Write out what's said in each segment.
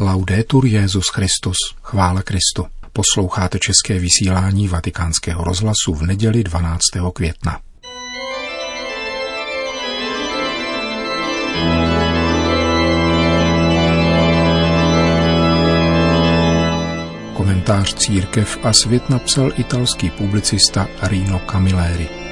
Laudetur Jezus Christus, chvála Kristu. Posloucháte české vysílání Vatikánského rozhlasu v neděli 12. května. Komentář Církev a svět napsal italský publicista Rino Camilleri.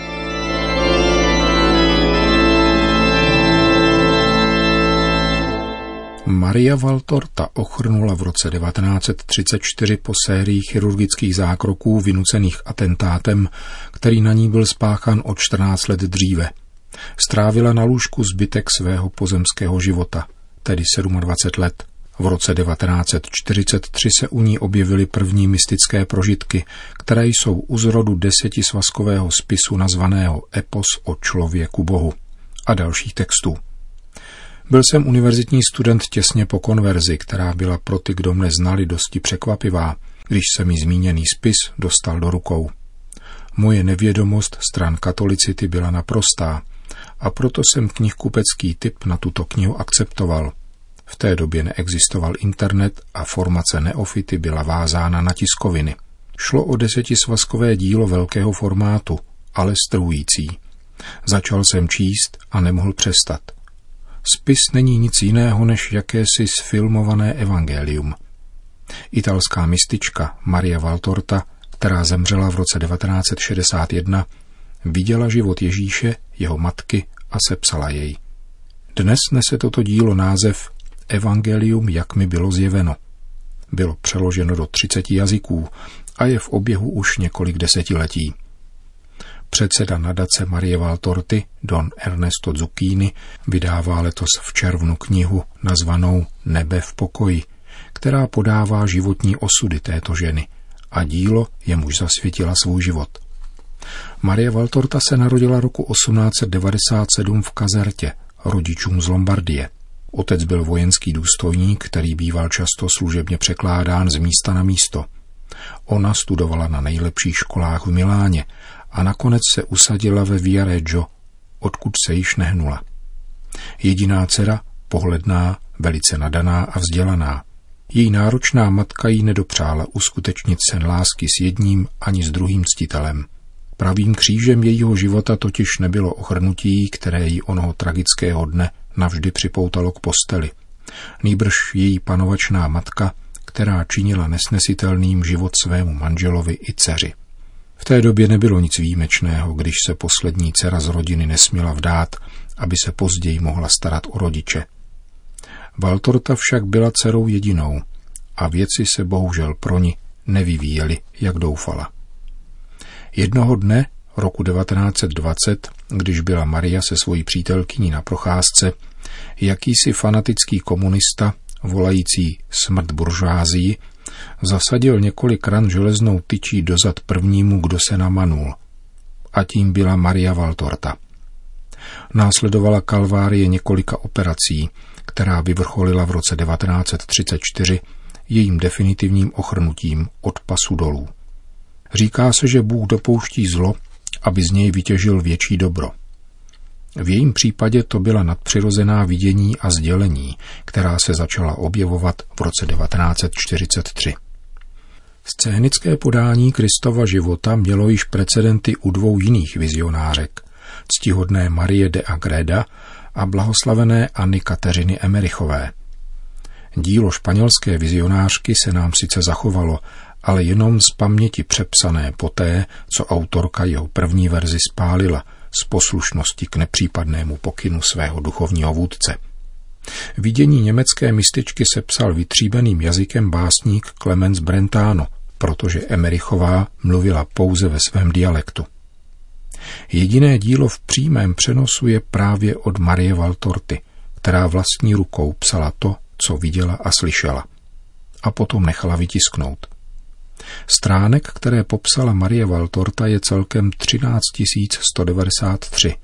Maria Valtorta ochrnula v roce 1934 po sérii chirurgických zákroků vynucených atentátem, který na ní byl spáchan o 14 let dříve. Strávila na lůžku zbytek svého pozemského života, tedy 27 let. V roce 1943 se u ní objevily první mystické prožitky, které jsou u zrodu desetisvazkového spisu nazvaného Epos o člověku Bohu a dalších textů. Byl jsem univerzitní student těsně po konverzi, která byla pro ty, kdo mne znali, dosti překvapivá, když se mi zmíněný spis dostal do rukou. Moje nevědomost stran katolicity byla naprostá a proto jsem knihkupecký typ na tuto knihu akceptoval. V té době neexistoval internet a formace neofity byla vázána na tiskoviny. Šlo o desetisvazkové dílo velkého formátu, ale strůjící. Začal jsem číst a nemohl přestat. Spis není nic jiného než jakési sfilmované evangelium. Italská mistička Maria Valtorta, která zemřela v roce 1961, viděla život Ježíše, jeho matky a sepsala jej. Dnes nese toto dílo název Evangelium, jak mi bylo zjeveno. Bylo přeloženo do 30 jazyků a je v oběhu už několik desetiletí. Předseda nadace Marie Valtorty, Don Ernesto Zucchini, vydává letos v červnu knihu nazvanou Nebe v pokoji, která podává životní osudy této ženy a dílo jemuž zasvětila svůj život. Marie Valtorta se narodila roku 1897 v Kazertě, rodičům z Lombardie. Otec byl vojenský důstojník, který býval často služebně překládán z místa na místo. Ona studovala na nejlepších školách v Miláně a nakonec se usadila ve Viareggio, odkud se již nehnula. Jediná dcera, pohledná, velice nadaná a vzdělaná. Její náročná matka jí nedopřála uskutečnit sen lásky s jedním ani s druhým ctitelem. Pravým křížem jejího života totiž nebylo ochrnutí, které jí onoho tragického dne navždy připoutalo k posteli. Nýbrž její panovačná matka, která činila nesnesitelným život svému manželovi i dceři. Té době nebylo nic výjimečného, když se poslední dcera z rodiny nesměla vdát, aby se později mohla starat o rodiče. Valtorta však byla dcerou jedinou a věci se bohužel pro ní nevyvíjely, jak doufala. Jednoho dne, roku 1920, když byla Maria se svojí přítelkyní na procházce, jakýsi fanatický komunista, volající smrt buržázii, zasadil několik ran železnou tyčí dozad prvnímu, kdo se namanul. A tím byla Maria Valtorta. Následovala kalvárie několika operací, která vyvrcholila v roce 1934 jejím definitivním ochrnutím od pasu dolů. Říká se, že Bůh dopouští zlo, aby z něj vytěžil větší dobro. V jejím případě to byla nadpřirozená vidění a sdělení, která se začala objevovat v roce 1943. Scénické podání Kristova života mělo již precedenty u dvou jiných vizionářek, ctihodné Marie de Agreda a blahoslavené Anny Kateřiny Emerichové. Dílo španělské vizionářky se nám sice zachovalo, ale jenom z paměti přepsané poté, co autorka jeho první verzi spálila z poslušnosti k nepřípadnému pokynu svého duchovního vůdce. Vidění německé mističky se psal vytříbeným jazykem básník Clemens Brentano, protože Emerichová mluvila pouze ve svém dialektu. Jediné dílo v přímém přenosu je právě od Marie Valtorty, která vlastní rukou psala to, co viděla a slyšela. A potom nechala vytisknout. Stránek, které popsala Marie Valtorta, je celkem 13 193,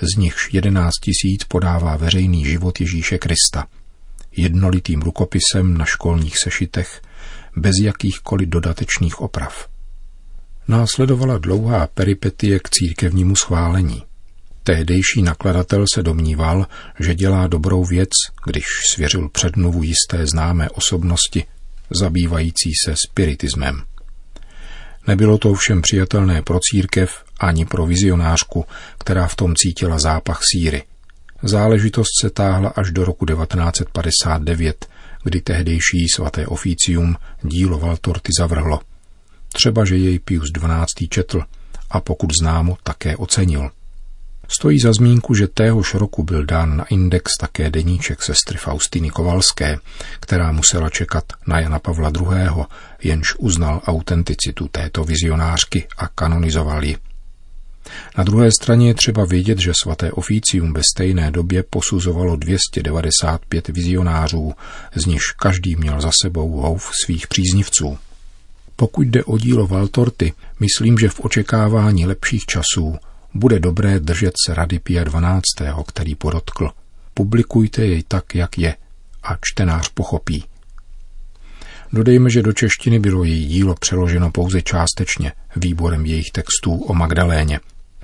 z nichž 11 000 podává veřejný život Ježíše Krista. Jednolitým rukopisem na školních sešitech, bez jakýchkoliv dodatečných oprav. Následovala dlouhá peripetie k církevnímu schválení. Tehdejší nakladatel se domníval, že dělá dobrou věc, když svěřil předmluvu jisté známé osobnosti, zabývající se spiritismem. Nebylo to ovšem přijatelné pro církev ani pro vizionářku, která v tom cítila zápach síry. Záležitost se táhla až do roku 1959, kdy tehdejší svaté oficium dílo Valtorty zavrhlo. Třeba, že jej Pius XII. četl a pokud známo, také ocenil. Stojí za zmínku, že téhož roku byl dán na index také deníček sestry Faustiny Kovalské, která musela čekat na Jana Pavla II., jenž uznal autenticitu této vizionářky a kanonizoval ji. Na druhé straně je třeba vědět, že svaté oficium ve stejné době posuzovalo 295 vizionářů, z nichž každý měl za sebou houf svých příznivců. Pokud jde o dílo Valtorty, myslím, že v očekávání lepších časů bude dobré držet se rady Pia 12., který podotkl. Publikujte jej tak, jak je, a čtenář pochopí. Dodejme, že do češtiny bylo její dílo přeloženo pouze částečně výborem jejich textů o Magdaléně.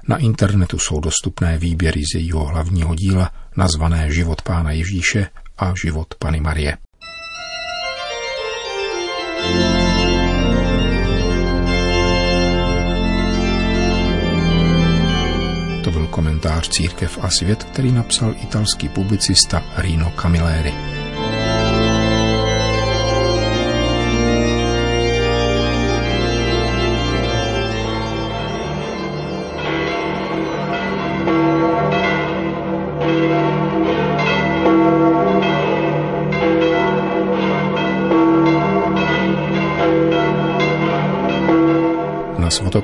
Na internetu jsou dostupné výběry z jejího hlavního díla nazvané Život pána Ježíše a Život Pany Marie. Komentář Církev a svět, který napsal italský publicista Rino Camilleri.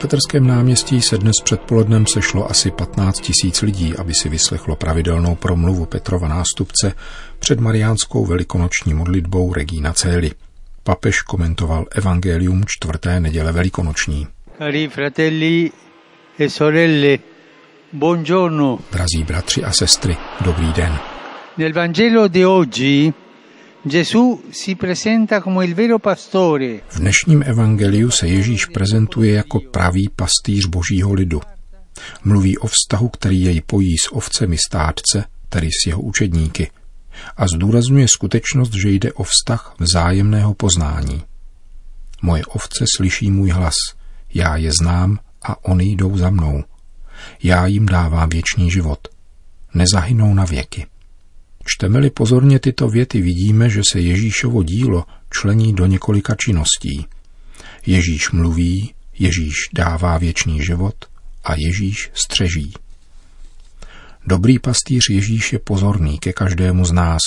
Svatopetrském náměstí se dnes předpolednem sešlo asi 15 tisíc lidí, aby si vyslechlo pravidelnou promluvu Petrova nástupce před mariánskou velikonoční modlitbou Regina Céli. Papež komentoval evangelium čtvrté neděle velikonoční. Cari fratelli e sorelle, buongiorno. Drazí bratři a sestry, dobrý den. Nel Vangelo di oggi v dnešním evangeliu se Ježíš prezentuje jako pravý pastýř božího lidu. Mluví o vztahu, který jej pojí s ovcemi státce, tedy s jeho učedníky, a zdůrazňuje skutečnost, že jde o vztah vzájemného poznání. Moje ovce slyší můj hlas, já je znám a oni jdou za mnou. Já jim dávám věčný život. Nezahynou na věky. Čteme-li pozorně tyto věty, vidíme, že se Ježíšovo dílo člení do několika činností. Ježíš mluví, Ježíš dává věčný život a Ježíš střeží. Dobrý pastýř Ježíš je pozorný ke každému z nás,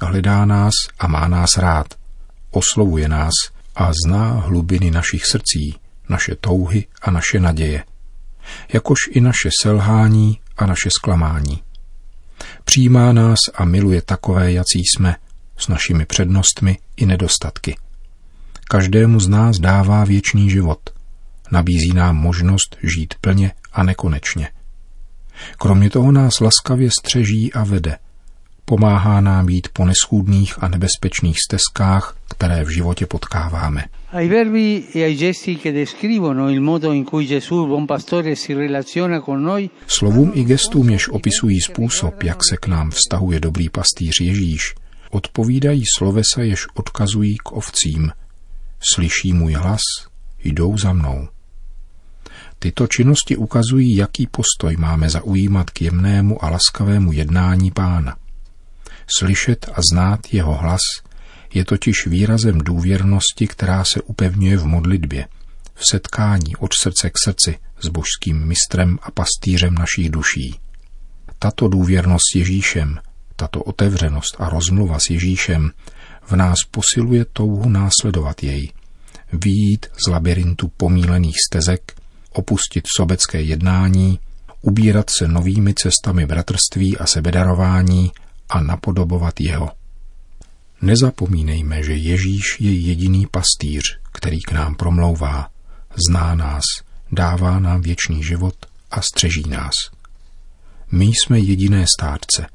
hledá nás a má nás rád, oslovuje nás a zná hlubiny našich srdcí, naše touhy a naše naděje, jakož i naše selhání a naše zklamání. Přijímá nás a miluje takové, jací jsme, s našimi přednostmi i nedostatky. Každému z nás dává věčný život. Nabízí nám možnost žít plně a nekonečně. Kromě toho nás laskavě střeží a vede – Pomáhá nám být po neschůdných a nebezpečných stezkách, které v životě potkáváme. E Slovům i gestům, jež opisují způsob, jak se k nám vztahuje dobrý pastýř Ježíš, odpovídají slovesa, jež odkazují k ovcím. Slyší můj hlas, jdou za mnou. Tyto činnosti ukazují, jaký postoj máme zaujímat k jemnému a laskavému jednání pána – Slyšet a znát jeho hlas je totiž výrazem důvěrnosti, která se upevňuje v modlitbě, v setkání od srdce k srdci s božským mistrem a pastýřem našich duší. Tato důvěrnost Ježíšem, tato otevřenost a rozmluva s Ježíšem v nás posiluje touhu následovat jej, výjít z labirintu pomílených stezek, opustit sobecké jednání, ubírat se novými cestami bratrství a sebedarování a napodobovat jeho. Nezapomínejme, že Ježíš je jediný pastýř, který k nám promlouvá, zná nás, dává nám věčný život a střeží nás. My jsme jediné státce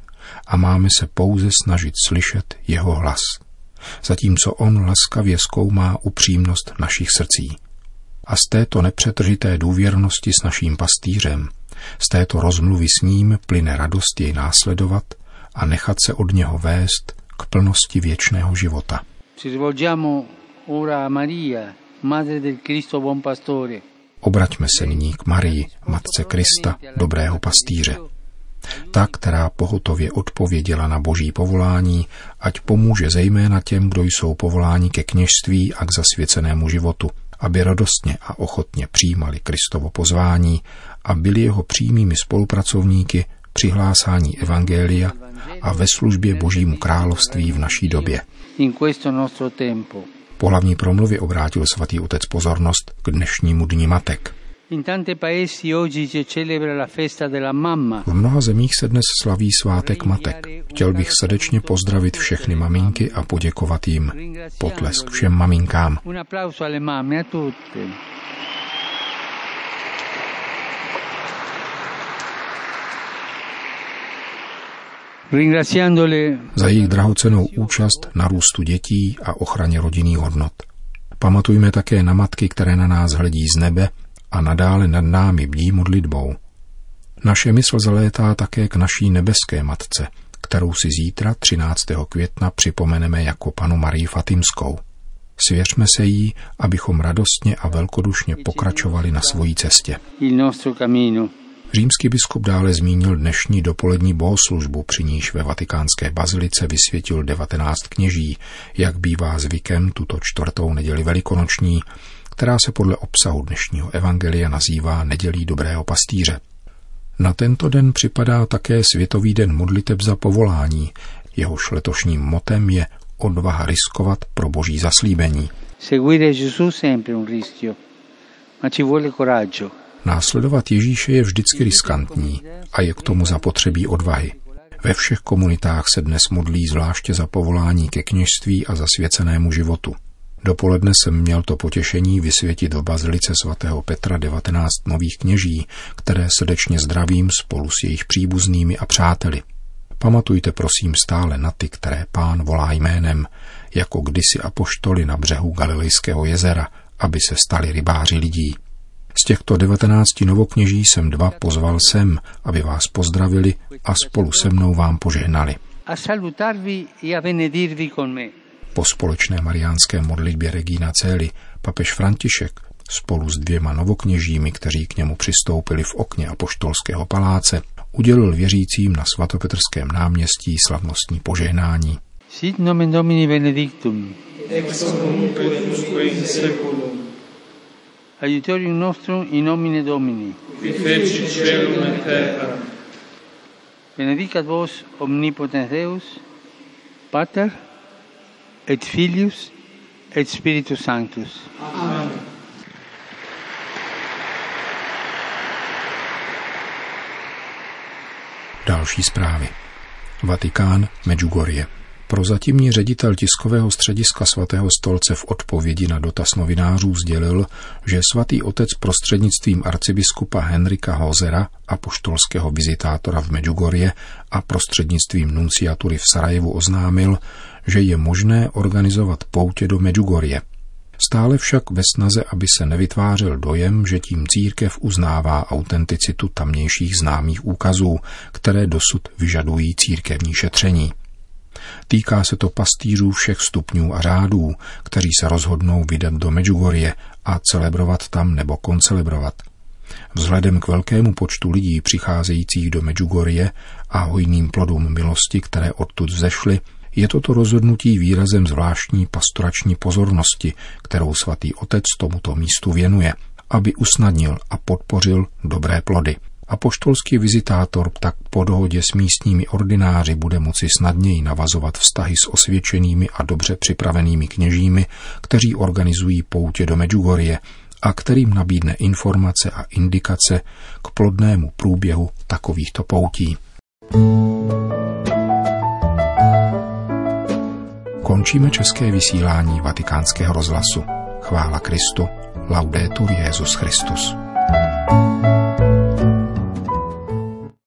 a máme se pouze snažit slyšet jeho hlas, zatímco on laskavě zkoumá upřímnost našich srdcí. A z této nepřetržité důvěrnosti s naším pastýřem Z této rozmluvy s ním plyne radost jej následovat a nechat se od něho vést k plnosti věčného života. Obraťme se nyní k Marii, Matce Krista, dobrého pastýře. Ta, která pohotově odpověděla na boží povolání, ať pomůže zejména těm, kdo jsou povoláni ke kněžství a k zasvěcenému životu, aby radostně a ochotně přijímali Kristovo pozvání a byli jeho přímými spolupracovníky při hlásání Evangelia a ve službě Božímu království v naší době. Po hlavní promluvě obrátil svatý otec pozornost k dnešnímu dní matek. V mnoha zemích se dnes slaví svátek matek. Chtěl bych srdečně pozdravit všechny maminky a poděkovat jim. Potlesk všem maminkám. Za jejich drahocenou účast na růstu dětí a ochraně rodinných hodnot. Pamatujme také na matky, které na nás hledí z nebe a nadále nad námi bdí modlitbou. Naše mysl zalétá také k naší nebeské matce, kterou si zítra 13. května připomeneme jako panu Marii Fatimskou. Svěřme se jí, abychom radostně a velkodušně pokračovali na svojí cestě. Římský biskup dále zmínil dnešní dopolední bohoslužbu, při níž ve vatikánské bazilice vysvětil 19 kněží, jak bývá zvykem tuto čtvrtou neděli velikonoční, která se podle obsahu dnešního evangelia nazývá Nedělí dobrého pastýře. Na tento den připadá také Světový den modliteb za povolání. Jehož letošním motem je odvaha riskovat pro boží zaslíbení. Seguire Gesù sempre un rischio, ma ci vuole coraggio. Následovat Ježíše je vždycky riskantní a je k tomu zapotřebí odvahy. Ve všech komunitách se dnes modlí zvláště za povolání ke kněžství a zasvěcenému životu. Dopoledne jsem měl to potěšení vysvětit v bazilice svatého Petra 19 nových kněží, které srdečně zdravím spolu s jejich příbuznými a přáteli. Pamatujte prosím stále na ty, které pán volá jménem, jako kdysi apoštoli na břehu Galilejského jezera, aby se stali rybáři lidí. Z těchto devatenácti novokněží jsem dva pozval sem, aby vás pozdravili a spolu se mnou vám požehnali. A salutarvi e a benedirvi con me. Po společné mariánské modlitbě Regina Celi papež František spolu s dvěma novokněžími, kteří k němu přistoupili v okně apoštolského paláce, udělil věřícím na svatopetrském náměstí slavnostní požehnání. Sit nomen Domini benedictum. Ex hoc in seculum. Aiutorium nostrum in nomine Domini. Qui feci celum et terra. Benedicat vos omnipotens Deus, Pater, et Filius et Spiritus Sanctus. Amen. Další zprávy. Vatikán, Medjugorje. Prozatímní ředitel tiskového střediska svatého stolce v odpovědi na dotaz novinářů sdělil, že svatý otec prostřednictvím arcibiskupa Henrika Hozera, apoštolského vizitátora v Medjugorje a prostřednictvím nunciatury v Sarajevu oznámil, že je možné organizovat poutě do Medjugorje. Stále však ve snaze, aby se nevytvářel dojem, že tím církev uznává autenticitu tamnějších známých úkazů, které dosud vyžadují církevní šetření. Týká se to pastýřů všech stupňů a řádů, kteří se rozhodnou vydat do Medjugorje a celebrovat tam nebo koncelebrovat. Vzhledem k velkému počtu lidí přicházejících do Medjugorje a hojným plodům milosti, které odtud vzešly, je toto rozhodnutí výrazem zvláštní pastorační pozornosti, kterou svatý otec tomuto místu věnuje, aby usnadnil a podpořil dobré plody. Apoštolský vizitátor tak po dohodě s místními ordináři bude moci snadněji navazovat vztahy s osvědčenými a dobře připravenými kněžími, kteří organizují poutě do Medjugorje a kterým nabídne informace a indikace k plodnému průběhu takovýchto poutí. Končíme české vysílání vatikánského rozhlasu. Chvála Kristu. Laudetur Jezus Christus.